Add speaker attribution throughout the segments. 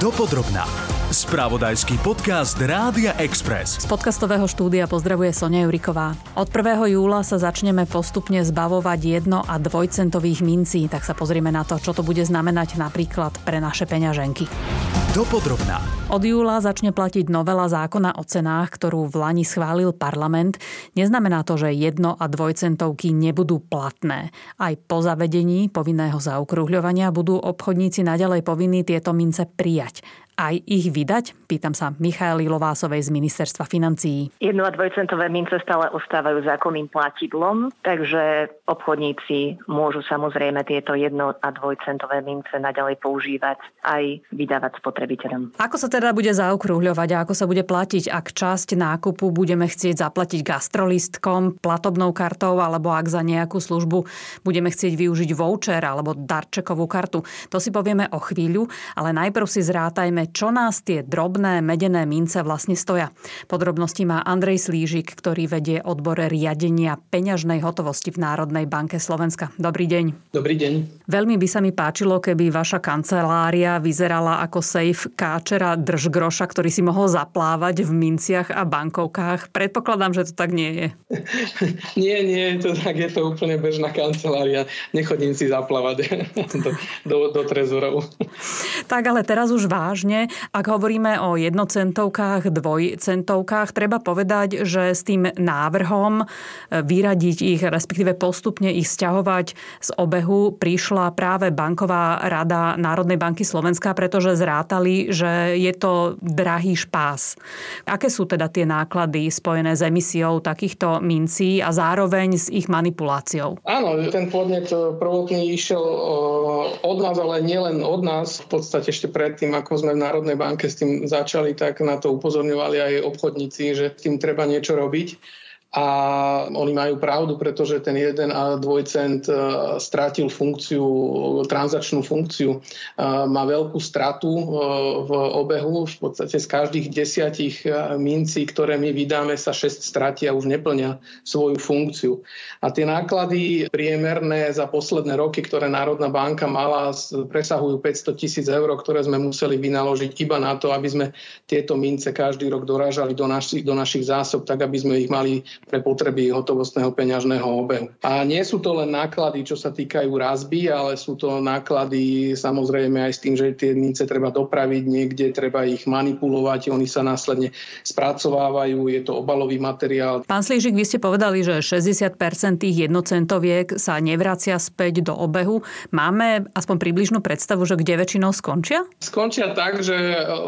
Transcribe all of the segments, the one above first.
Speaker 1: Dopodrobná. Spravodajský podcast Rádia Express.
Speaker 2: Z podcastového štúdia pozdravuje Sonia Juriková. Od 1. júla sa začneme postupne zbavovať jedno- a dvojcentových mincí, tak sa pozrieme na to, čo to bude znamenať napríklad pre naše peňaženky.
Speaker 1: Dopodrobná.
Speaker 2: Od júla začne platiť novela zákona o cenách, ktorú v Lani schválil parlament. Neznamená to, že jedno- a dvojcentovky nebudú platné. Aj po zavedení povinného zaokrúhľovania budú obchodníci naďalej povinní tieto mince prijať aj ich vydať? Pýtam sa Michaeli Lovásovej z Ministerstva financií.
Speaker 3: Jedno a dvojcentové mince stále ostávajú zákonným platidlom, takže obchodníci môžu samozrejme tieto jedno a dvojcentové mince naďalej používať aj vydávať spotrebiteľom.
Speaker 2: Ako sa teda bude zaokrúhľovať a ako sa bude platiť, ak časť nákupu budeme chcieť zaplatiť gastrolistkom, platobnou kartou alebo ak za nejakú službu budeme chcieť využiť voucher alebo darčekovú kartu. To si povieme o chvíľu, ale najprv si zrátajme, čo nás tie drobné medené mince vlastne stoja. Podrobnosti má Andrej Slížik, ktorý vedie odbore riadenia peňažnej hotovosti v Národnej banke Slovenska. Dobrý deň.
Speaker 4: Dobrý deň.
Speaker 2: Veľmi by sa mi páčilo, keby vaša kancelária vyzerala ako safe káčera držgroša, ktorý si mohol zaplávať v minciach a bankovkách. Predpokladám, že to tak nie je.
Speaker 4: nie, nie, to tak je to úplne bežná kancelária. Nechodím si zaplávať do, do, do trezorov.
Speaker 2: Tak ale teraz už vážne ak hovoríme o jednocentovkách, dvojcentovkách, treba povedať, že s tým návrhom e, vyradiť ich, respektíve postupne ich stiahovať z obehu, prišla práve Banková rada Národnej banky Slovenska, pretože zrátali, že je to drahý špás. Aké sú teda tie náklady spojené s emisiou takýchto mincí a zároveň s ich manipuláciou?
Speaker 4: Áno, ten podnet prvotný išiel od nás, ale nielen od nás. V podstate ešte predtým, ako sme v Národnej banke s tým začali, tak na to upozorňovali aj obchodníci, že s tým treba niečo robiť a oni majú pravdu, pretože ten 1 a 2 cent e, strátil funkciu, transačnú funkciu. E, má veľkú stratu e, v obehu. V podstate z každých desiatich mincí, ktoré my vydáme, sa 6 stratia a už neplňa svoju funkciu. A tie náklady priemerné za posledné roky, ktoré Národná banka mala, presahujú 500 tisíc eur, ktoré sme museli vynaložiť iba na to, aby sme tieto mince každý rok dorážali do, naši, do našich zásob, tak aby sme ich mali pre potreby hotovostného peňažného obehu. A nie sú to len náklady, čo sa týkajú razby, ale sú to náklady samozrejme aj s tým, že tie mince treba dopraviť niekde, treba ich manipulovať, oni sa následne spracovávajú, je to obalový materiál.
Speaker 2: Pán Slížik, vy ste povedali, že 60% tých jednocentoviek sa nevracia späť do obehu. Máme aspoň približnú predstavu, že kde väčšinou skončia?
Speaker 4: Skončia tak, že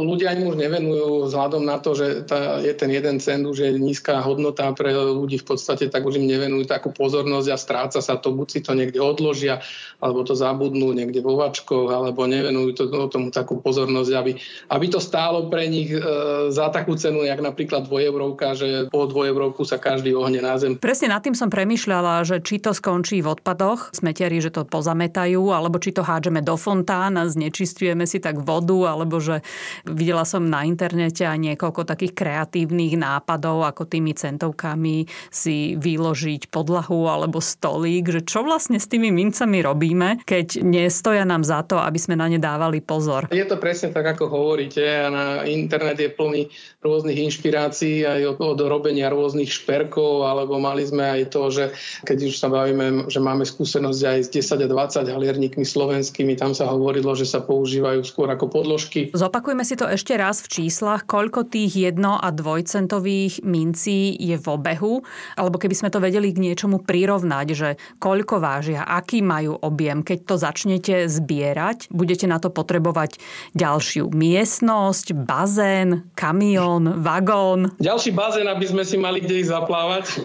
Speaker 4: ľudia im už nevenujú vzhľadom na to, že tá, je ten jeden cent už je nízka hodnota pre ľudí v podstate tak už im nevenujú takú pozornosť a stráca sa to, buď si to niekde odložia, alebo to zabudnú niekde vo vačkoch, alebo nevenujú to, tomu takú pozornosť, aby, aby to stálo pre nich e, za takú cenu, jak napríklad dvojeurovka, že po dvojeurovku sa každý ohne na zem.
Speaker 2: Presne nad tým som premyšľala, že či to skončí v odpadoch, smetiari, že to pozametajú, alebo či to hádžeme do fontán a znečistujeme si tak vodu, alebo že videla som na internete aj niekoľko takých kreatívnych nápadov, ako tými centovkami mincami si vyložiť podlahu alebo stolík, že čo vlastne s tými mincami robíme, keď nestoja nám za to, aby sme na ne dávali pozor.
Speaker 4: Je to presne tak, ako hovoríte a na internet je plný rôznych inšpirácií aj od, od robenia rôznych šperkov, alebo mali sme aj to, že keď už sa bavíme, že máme skúsenosť aj s 10 a 20 halierníkmi slovenskými, tam sa hovorilo, že sa používajú skôr ako podložky.
Speaker 2: Zopakujme si to ešte raz v číslach, koľko tých jedno- a dvojcentových mincí je v obehu obehu, alebo keby sme to vedeli k niečomu prirovnať, že koľko vážia, aký majú objem. Keď to začnete zbierať, budete na to potrebovať ďalšiu miestnosť, bazén, kamión, vagón.
Speaker 4: Ďalší bazén, aby sme si mali kde ich zaplávať.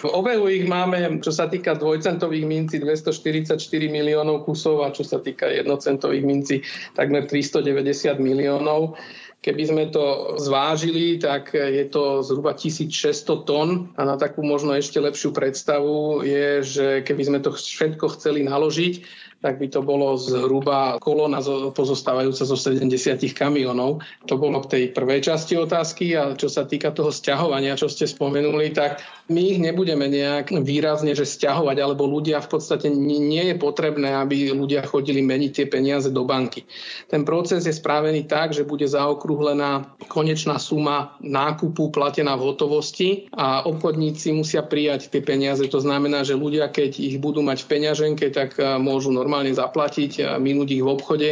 Speaker 4: v obehu ich máme, čo sa týka dvojcentových mincí, 244 miliónov kusov a čo sa týka jednocentových mincí, takmer 390 miliónov. Keby sme to zvážili, tak je to zhruba 1600 tón. A na takú možno ešte lepšiu predstavu je, že keby sme to všetko chceli naložiť, tak by to bolo zhruba kolona pozostávajúca zo 70 kamionov. To bolo k tej prvej časti otázky a čo sa týka toho sťahovania, čo ste spomenuli, tak my ich nebudeme nejak výrazne, že sťahovať, alebo ľudia v podstate nie je potrebné, aby ľudia chodili meniť tie peniaze do banky. Ten proces je správený tak, že bude zaokrúhlená konečná suma nákupu platená v hotovosti a obchodníci musia prijať tie peniaze. To znamená, že ľudia, keď ich budú mať v peňaženke, tak môžu normálne zaplatiť a minúť ich v obchode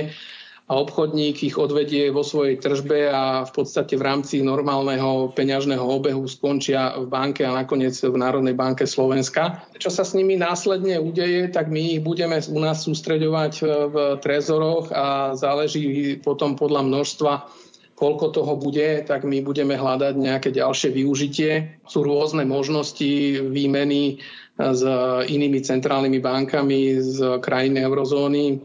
Speaker 4: a obchodník ich odvedie vo svojej tržbe a v podstate v rámci normálneho peňažného obehu skončia v banke a nakoniec v Národnej banke Slovenska. Čo sa s nimi následne udeje, tak my ich budeme u nás sústreďovať v trezoroch a záleží potom podľa množstva koľko toho bude, tak my budeme hľadať nejaké ďalšie využitie. Sú rôzne možnosti výmeny s inými centrálnymi bankami z krajiny eurozóny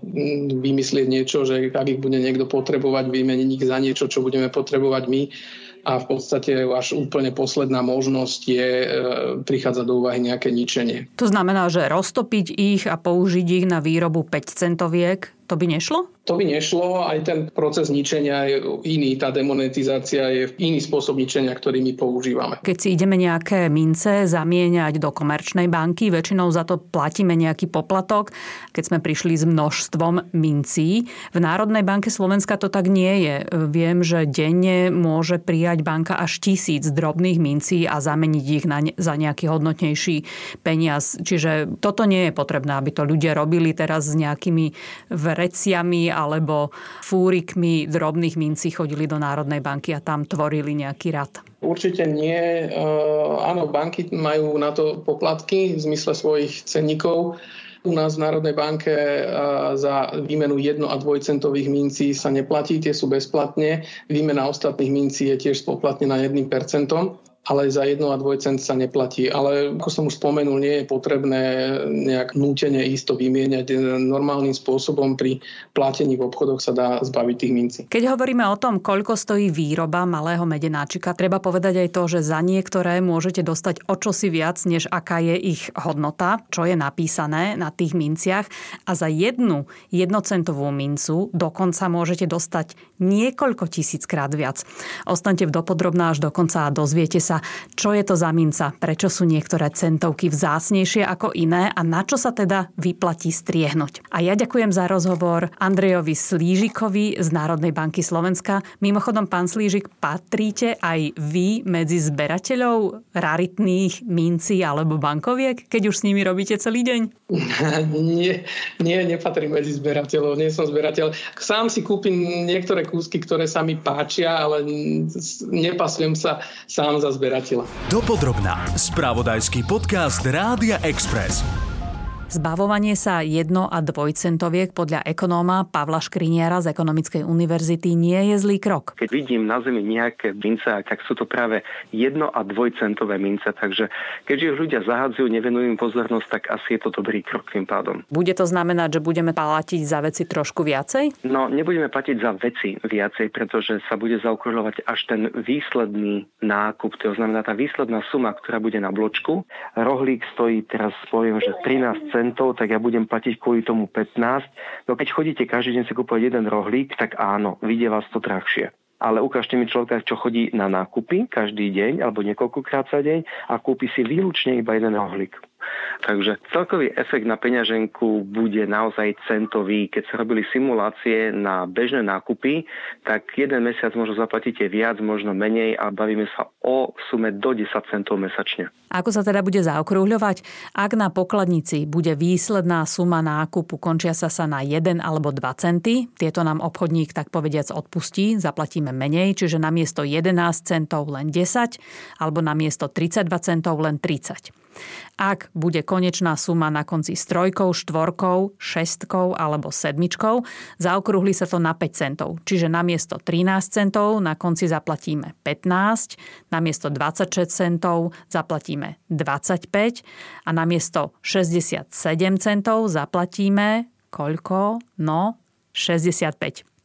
Speaker 4: vymyslieť niečo, že ak ich bude niekto potrebovať, vymeniť ich za niečo, čo budeme potrebovať my. A v podstate až úplne posledná možnosť je e, prichádzať do úvahy nejaké ničenie.
Speaker 2: To znamená, že roztopiť ich a použiť ich na výrobu 5 centoviek, to by nešlo?
Speaker 4: To by nešlo, aj ten proces ničenia je iný, tá demonetizácia je iný spôsob ničenia, ktorý my používame.
Speaker 2: Keď si ideme nejaké mince zamieňať do komerčnej banky, väčšinou za to platíme nejaký poplatok, keď sme prišli s množstvom mincí. V Národnej banke Slovenska to tak nie je. Viem, že denne môže prijať banka až tisíc drobných mincí a zameniť ich na ne, za nejaký hodnotnejší peniaz. Čiže toto nie je potrebné, aby to ľudia robili teraz s nejakými vreciami alebo fúrikmi drobných mincí chodili do Národnej banky a tam tvorili nejaký rad?
Speaker 4: Určite nie. E, áno, banky majú na to poplatky v zmysle svojich cenníkov. U nás v Národnej banke e, za výmenu 1 a 2 centových mincí sa neplatí, tie sú bezplatne. Výmena ostatných mincí je tiež spoplatnená 1% ale za 1 a 2 cent sa neplatí. Ale ako som už spomenul, nie je potrebné nejak nútene isto vymieňať. Normálnym spôsobom pri platení v obchodoch sa dá zbaviť tých mincí.
Speaker 2: Keď hovoríme o tom, koľko stojí výroba malého medenáčika, treba povedať aj to, že za niektoré môžete dostať o čosi viac, než aká je ich hodnota, čo je napísané na tých minciach. A za jednu jednocentovú mincu dokonca môžete dostať niekoľko tisíckrát viac. Ostaňte v dopodrobná až dokonca a dozviete sa, čo je to za minca, prečo sú niektoré centovky vzácnejšie ako iné a na čo sa teda vyplatí striehnúť. A ja ďakujem za rozhovor Andrejovi Slížikovi z Národnej banky Slovenska. Mimochodom, pán Slížik, patríte aj vy medzi zberateľov raritných mincí alebo bankoviek, keď už s nimi robíte celý deň?
Speaker 4: nie, nie, nepatrím medzi zberateľov, nie som zberateľ. Sám si kúpim niektoré kúsky, ktoré sa mi páčia, ale nepasujem sa sám za zberateľ zberateľa.
Speaker 1: Dopodrobná. Spravodajský podcast Rádia Express.
Speaker 2: Zbavovanie sa jedno- a dvojcentoviek podľa ekonóma Pavla Škriniara z Ekonomickej univerzity nie je zlý krok.
Speaker 5: Keď vidím na zemi nejaké mince, tak sú to práve jedno- a dvojcentové mince, takže keďže ich ľudia zahadzujú, nevenujú im pozornosť, tak asi je to dobrý krok tým pádom.
Speaker 2: Bude to znamenať, že budeme platiť za veci trošku viacej?
Speaker 5: No, nebudeme platiť za veci viacej, pretože sa bude zaokružovať až ten výsledný nákup, to znamená tá výsledná suma, ktorá bude na bločku. Rohlík stojí teraz poviem, že 13 centov, tak ja budem platiť kvôli tomu 15. No keď chodíte každý deň si kúpovať jeden rohlík, tak áno, vyjde vás to drahšie ale ukážte mi človeka, čo chodí na nákupy každý deň alebo niekoľkokrát za deň a kúpi si výlučne iba jeden rohlík. Takže celkový efekt na peňaženku bude naozaj centový. Keď sa robili simulácie na bežné nákupy, tak jeden mesiac možno zaplatíte viac, možno menej a bavíme sa o sume do 10 centov mesačne.
Speaker 2: Ako sa teda bude zaokrúhľovať? Ak na pokladnici bude výsledná suma nákupu končia sa sa na 1 alebo 2 centy, tieto nám obchodník tak povediac odpustí, zaplatíme menej, čiže namiesto 11 centov len 10 alebo namiesto 32 centov len 30. Ak bude konečná suma na konci s trojkou, štvorkou, šestkou alebo sedmičkou, zaokrúhli sa to na 5 centov. Čiže namiesto 13 centov na konci zaplatíme 15, namiesto 26 centov zaplatíme 25 a namiesto 67 centov zaplatíme koľko? No, 65.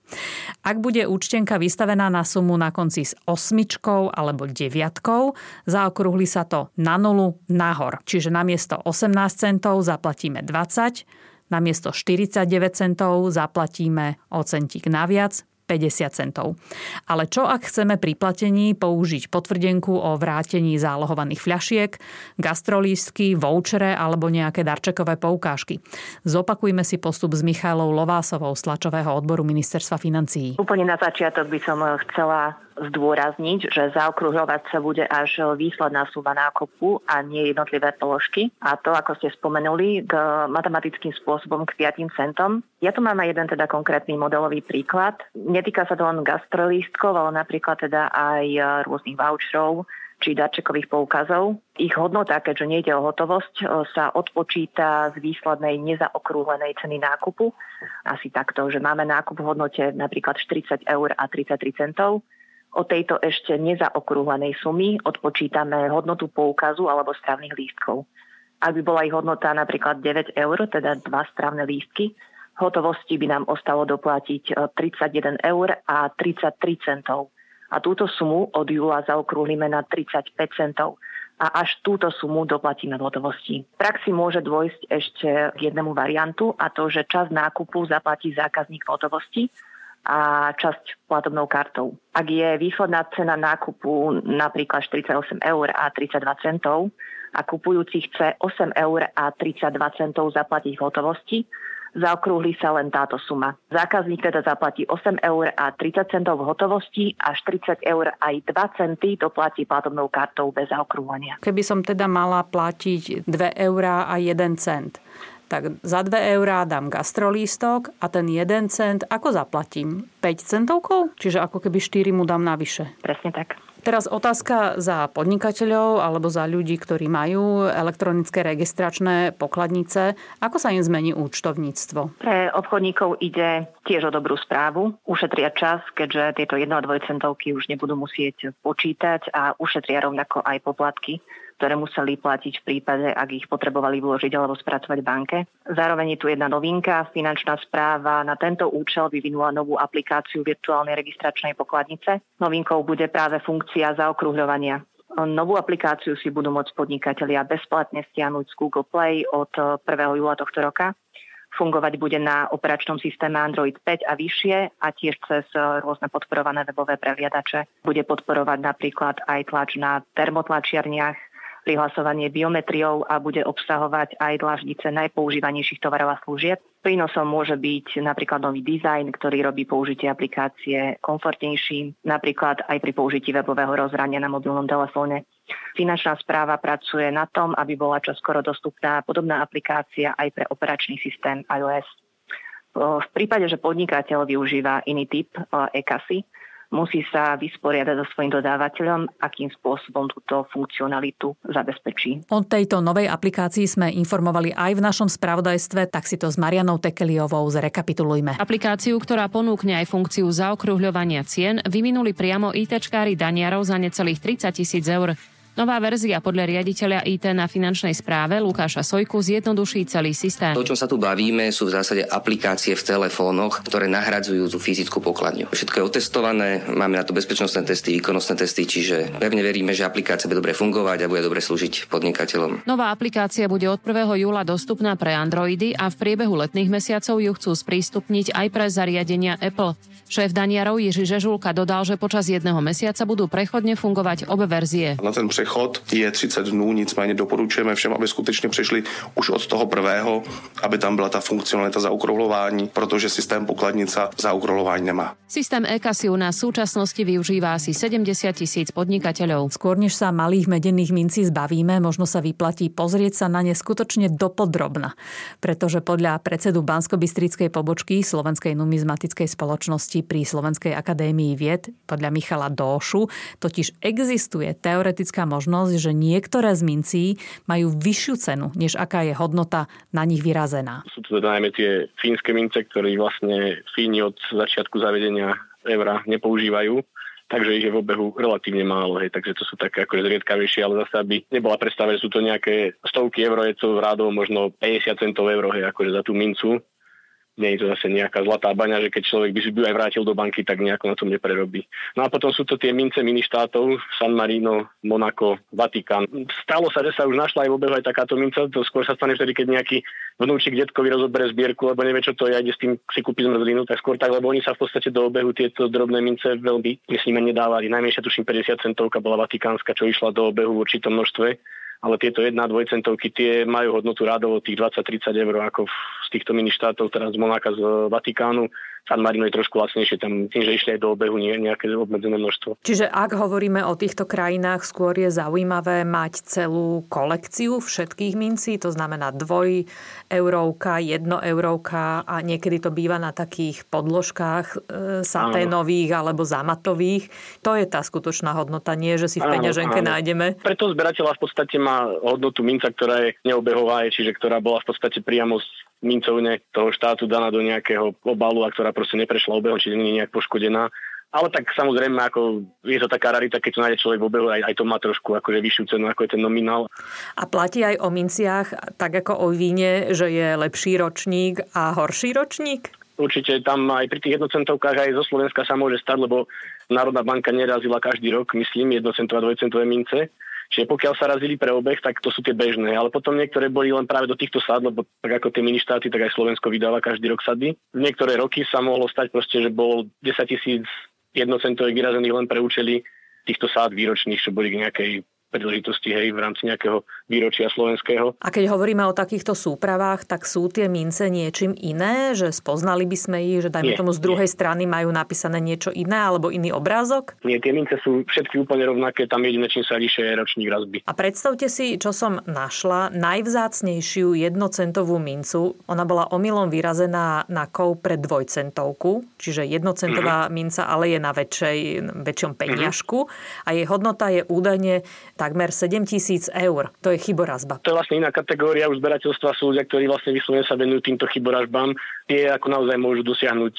Speaker 2: Ak bude účtenka vystavená na sumu na konci s osmičkou alebo deviatkou, zaokrúhli sa to na nulu nahor. Čiže namiesto 18 centov zaplatíme 20, Namiesto 49 centov zaplatíme o centík naviac, 50 centov. Ale čo ak chceme pri platení použiť potvrdenku o vrátení zálohovaných fľašiek, gastrolístky, vouchere alebo nejaké darčekové poukážky? Zopakujme si postup s Michailou Lovásovou z tlačového odboru Ministerstva financií.
Speaker 3: Úplne na začiatok by som chcela zdôrazniť, že zaokrúhľovať sa bude až výsledná suma nákupu a nie jednotlivé položky. A to, ako ste spomenuli, k matematickým spôsobom k 5 centom. Ja tu mám aj jeden teda konkrétny modelový príklad. Netýka sa to len gastrolístkov, ale napríklad teda aj rôznych voucherov, či darčekových poukazov. Ich hodnota, keďže nejde o hotovosť, sa odpočíta z výslednej nezaokrúhlenej ceny nákupu. Asi takto, že máme nákup v hodnote napríklad 40 eur a 33 centov od tejto ešte nezaokrúhlenej sumy odpočítame hodnotu poukazu alebo stravných lístkov. Ak by bola ich hodnota napríklad 9 eur, teda dva stravné lístky, hotovosti by nám ostalo doplatiť 31 e, eur a 33 centov. A túto sumu od júla zaokrúhlime na 35 centov a až túto sumu doplatíme v hotovosti. V praxi môže dôjsť ešte k jednému variantu a to, že čas nákupu zaplatí zákazník v hotovosti a časť platobnou kartou. Ak je výsledná cena nákupu napríklad 48 eur a 32 centov a kupujúci chce 8 eur a 32 centov zaplatiť v hotovosti, zaokrúhli sa len táto suma. Zákazník teda zaplatí 8 eur a 30 centov v hotovosti a 40 eur aj 2 centy doplatí platobnou kartou bez zaokrúhlenia.
Speaker 2: Keby som teda mala platiť 2 eur a 1 cent, tak za 2 eurá dám gastrolístok a ten 1 cent ako zaplatím? 5 centovkov? Čiže ako keby 4 mu dám navyše.
Speaker 3: Presne tak.
Speaker 2: Teraz otázka za podnikateľov alebo za ľudí, ktorí majú elektronické registračné pokladnice. Ako sa im zmení účtovníctvo?
Speaker 3: Pre obchodníkov ide tiež o dobrú správu. Ušetria čas, keďže tieto 1 a 2 centovky už nebudú musieť počítať a ušetria rovnako aj poplatky ktoré museli platiť v prípade, ak ich potrebovali vložiť alebo spracovať v banke. Zároveň je tu jedna novinka. Finančná správa na tento účel vyvinula novú aplikáciu virtuálnej registračnej pokladnice. Novinkou bude práve funkcia zaokrúhľovania. Novú aplikáciu si budú môcť podnikatelia bezplatne stiahnuť z Google Play od 1. júla tohto roka fungovať bude na operačnom systéme Android 5 a vyššie a tiež cez rôzne podporované webové prehliadače. Bude podporovať napríklad aj tlač na termotlačiarniach, prihlasovanie biometriou a bude obsahovať aj dlaždice najpoužívanejších tovarov a služieb. Prínosom môže byť napríklad nový dizajn, ktorý robí použitie aplikácie komfortnejším, napríklad aj pri použití webového rozhrania na mobilnom telefóne. Finančná správa pracuje na tom, aby bola čoskoro dostupná podobná aplikácia aj pre operačný systém iOS. V prípade, že podnikateľ využíva iný typ e-kasy, musí sa vysporiadať so svojím dodávateľom, akým spôsobom túto funkcionalitu zabezpečí.
Speaker 2: O tejto novej aplikácii sme informovali aj v našom spravodajstve, tak si to s Marianou Tekeliovou zrekapitulujme.
Speaker 6: Aplikáciu, ktorá ponúkne aj funkciu zaokrúhľovania cien, vyvinuli priamo ITčkári Daniarov za necelých 30 tisíc eur. Nová verzia podľa riaditeľa IT na finančnej správe Lukáša Sojku zjednoduší celý systém.
Speaker 7: To, o čom sa tu bavíme, sú v zásade aplikácie v telefónoch, ktoré nahradzujú tú fyzickú pokladňu. Všetko je otestované, máme na to bezpečnostné testy, výkonnostné testy, čiže pevne veríme, že aplikácia bude dobre fungovať a bude dobre slúžiť podnikateľom.
Speaker 6: Nová aplikácia bude od 1. júla dostupná pre Androidy a v priebehu letných mesiacov ju chcú sprístupniť aj pre zariadenia Apple. Šéf Daniarov Jiří Žežulka dodal, že počas jedného mesiaca budú prechodne fungovať obe verzie.
Speaker 8: Na ten přechod je 30 dnů, nicméně doporučujeme všem, aby skutečně přešli už od toho prvého, aby tam byla ta funkcionalita zaokrúhľování, protože systém pokladnica zaokrúhľování nemá.
Speaker 6: Systém e-kasy u nás v súčasnosti využíva asi 70 tisíc podnikateľov.
Speaker 2: Skôr než sa malých medených mincí zbavíme, možno sa vyplatí pozrieť sa na ne skutočne dopodrobna. Pretože podľa predsedu Bansko-Bystrickej pobočky Slovenskej numizmatickej spoločnosti pri Slovenskej akadémii vied, podľa Michala Dóšu, totiž existuje teoretická možnosť, že niektoré z mincí majú vyššiu cenu, než aká je hodnota na nich vyrazená.
Speaker 9: Sú to teda najmä tie fínske mince, ktoré vlastne Fíni od začiatku zavedenia eura nepoužívajú takže ich je v obehu relatívne málo, hej, takže to sú také akože zriedkavejšie, ale zase aby nebola predstava, že sú to nejaké stovky eur, je to v rádovo možno 50 centov eur, hej, akože za tú mincu, nie je to zase nejaká zlatá baňa, že keď človek by si by aj vrátil do banky, tak nejako na tom neprerobí. No a potom sú to tie mince mini štátov, San Marino, Monako, Vatikán. Stalo sa, že sa už našla aj v obehu aj takáto minca, to skôr sa stane vtedy, keď nejaký vnúčik detkovi rozoberie zbierku, lebo nevie, čo to je, ide s tým si kúpiť zmrzlinu, tak skôr tak, lebo oni sa v podstate do obehu tieto drobné mince veľmi, myslím, nedávali. Najmenšia tuším 50 centovka bola vatikánska, čo išla do obehu v určitom množstve ale tieto 1 2 centovky tie majú hodnotu rádovo tých 20-30 eur ako z týchto mini štátov, teraz z Monáka, z Vatikánu. San Marino je trošku lacnejšie, tam tým, že išli aj do obehu nie, nejaké obmedzené množstvo.
Speaker 2: Čiže ak hovoríme o týchto krajinách, skôr je zaujímavé mať celú kolekciu všetkých mincí, to znamená dvoj eurovka, jedno eurovka a niekedy to býva na takých podložkách e, saténových alebo zamatových. To je tá skutočná hodnota, nie že si v peňaženke áno. nájdeme.
Speaker 9: Preto zberateľa v podstate má hodnotu minca, ktorá je neobehová, čiže ktorá bola v podstate priamo z mincovne toho štátu daná do nejakého obalu a ktorá proste neprešla obehom, čiže nie je nejak poškodená. Ale tak samozrejme, ako je to taká rarita, keď to nájde človek v obehu, aj, aj to má trošku akože vyššiu cenu, ako je ten nominál.
Speaker 2: A platí aj o minciach, tak ako o víne, že je lepší ročník a horší ročník?
Speaker 9: Určite tam aj pri tých jednocentovkách aj zo Slovenska sa môže stať, lebo Národná banka nerazila každý rok, myslím, jednocentové a dvojcentové mince. Čiže pokiaľ sa razili pre obeh, tak to sú tie bežné. Ale potom niektoré boli len práve do týchto sad, lebo tak ako tie ministáty, tak aj Slovensko vydáva každý rok sady. Niektoré roky sa mohlo stať proste, že bol 10 tisíc jednocentových vyrazených len pre účely týchto sád výročných, čo boli k nejakej príležitosti hej, v rámci nejakého výročia slovenského.
Speaker 2: A keď hovoríme o takýchto súpravách, tak sú tie mince niečím iné? Že spoznali by sme ich, že dajme nie, tomu z druhej nie. strany majú napísané niečo iné alebo iný obrázok?
Speaker 9: Nie, tie mince sú všetky úplne rovnaké, tam jediné, čím sa líšia je ročník razby.
Speaker 2: A predstavte si, čo som našla, najvzácnejšiu jednocentovú mincu. Ona bola omylom vyrazená na kov pre dvojcentovku, čiže jednocentová mm-hmm. minca, ale je na väčšej, väčšom peniažku mm-hmm. a jej hodnota je údajne takmer 7 tisíc eur. To je chyborazba.
Speaker 9: To je vlastne iná kategória už zberateľstva sú ľudia, ktorí vlastne vyslovene sa venujú týmto chyborazbám. Tie ako naozaj môžu dosiahnuť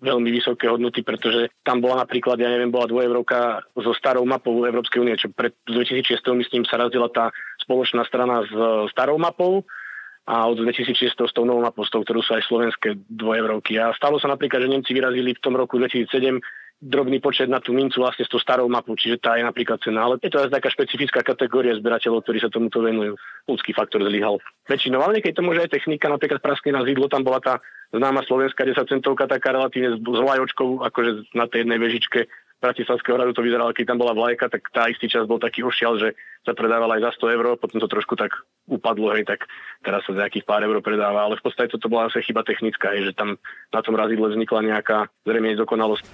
Speaker 9: veľmi vysoké hodnoty, pretože tam bola napríklad, ja neviem, bola dvojevrovka so starou mapou Európskej únie, čo pred 2006 myslím sa razdila tá spoločná strana s starou mapou a od 2006 s tou novou mapou, s tou, ktorú sú aj slovenské dvojevrovky. A stalo sa napríklad, že Nemci vyrazili v tom roku 2007 drobný počet na tú mincu vlastne s tou starou mapou, čiže tá je napríklad cena. Ale je to aj taká špecifická kategória zberateľov, ktorí sa tomuto venujú. Ľudský faktor zlyhal. Väčšinou, ale keď to môže aj technika, napríklad praskne na zidlo, tam bola tá známa slovenská 10 centovka, taká relatívne s vlajočkou, akože na tej jednej vežičke Bratislavského hradu to vyzeralo, keď tam bola vlajka, tak tá istý čas bol taký ošial, že sa predávala aj za 100 eur, potom to trošku tak upadlo, hej, tak teraz sa za nejakých pár eur predáva, ale v podstate toto bola asi chyba technická, hej, že tam na tom razidle vznikla nejaká zrejme dokonalosť.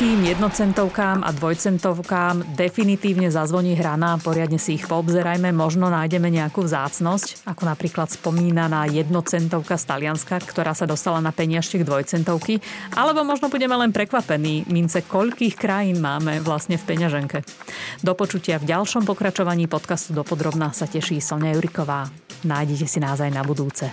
Speaker 2: Kým jednocentovkám a dvojcentovkám definitívne zazvoní hrana, poriadne si ich poobzerajme, možno nájdeme nejakú vzácnosť, ako napríklad spomínaná jednocentovka z Talianska, ktorá sa dostala na peniažtek dvojcentovky, alebo možno budeme len prekvapení, mince koľkých krajín máme vlastne v peňaženke. Do počutia v ďalšom pokračovaní podcastu Dopodrobná sa teší Sonia Juriková. Nájdete si nás aj na budúce.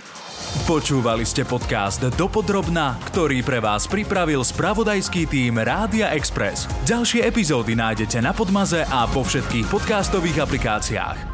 Speaker 1: Počúvali ste podcast Dopodrobná, ktorý pre vás pripravil spravodajský tým Rádia Express. Ďalšie epizódy nájdete na Podmaze a po všetkých podcastových aplikáciách.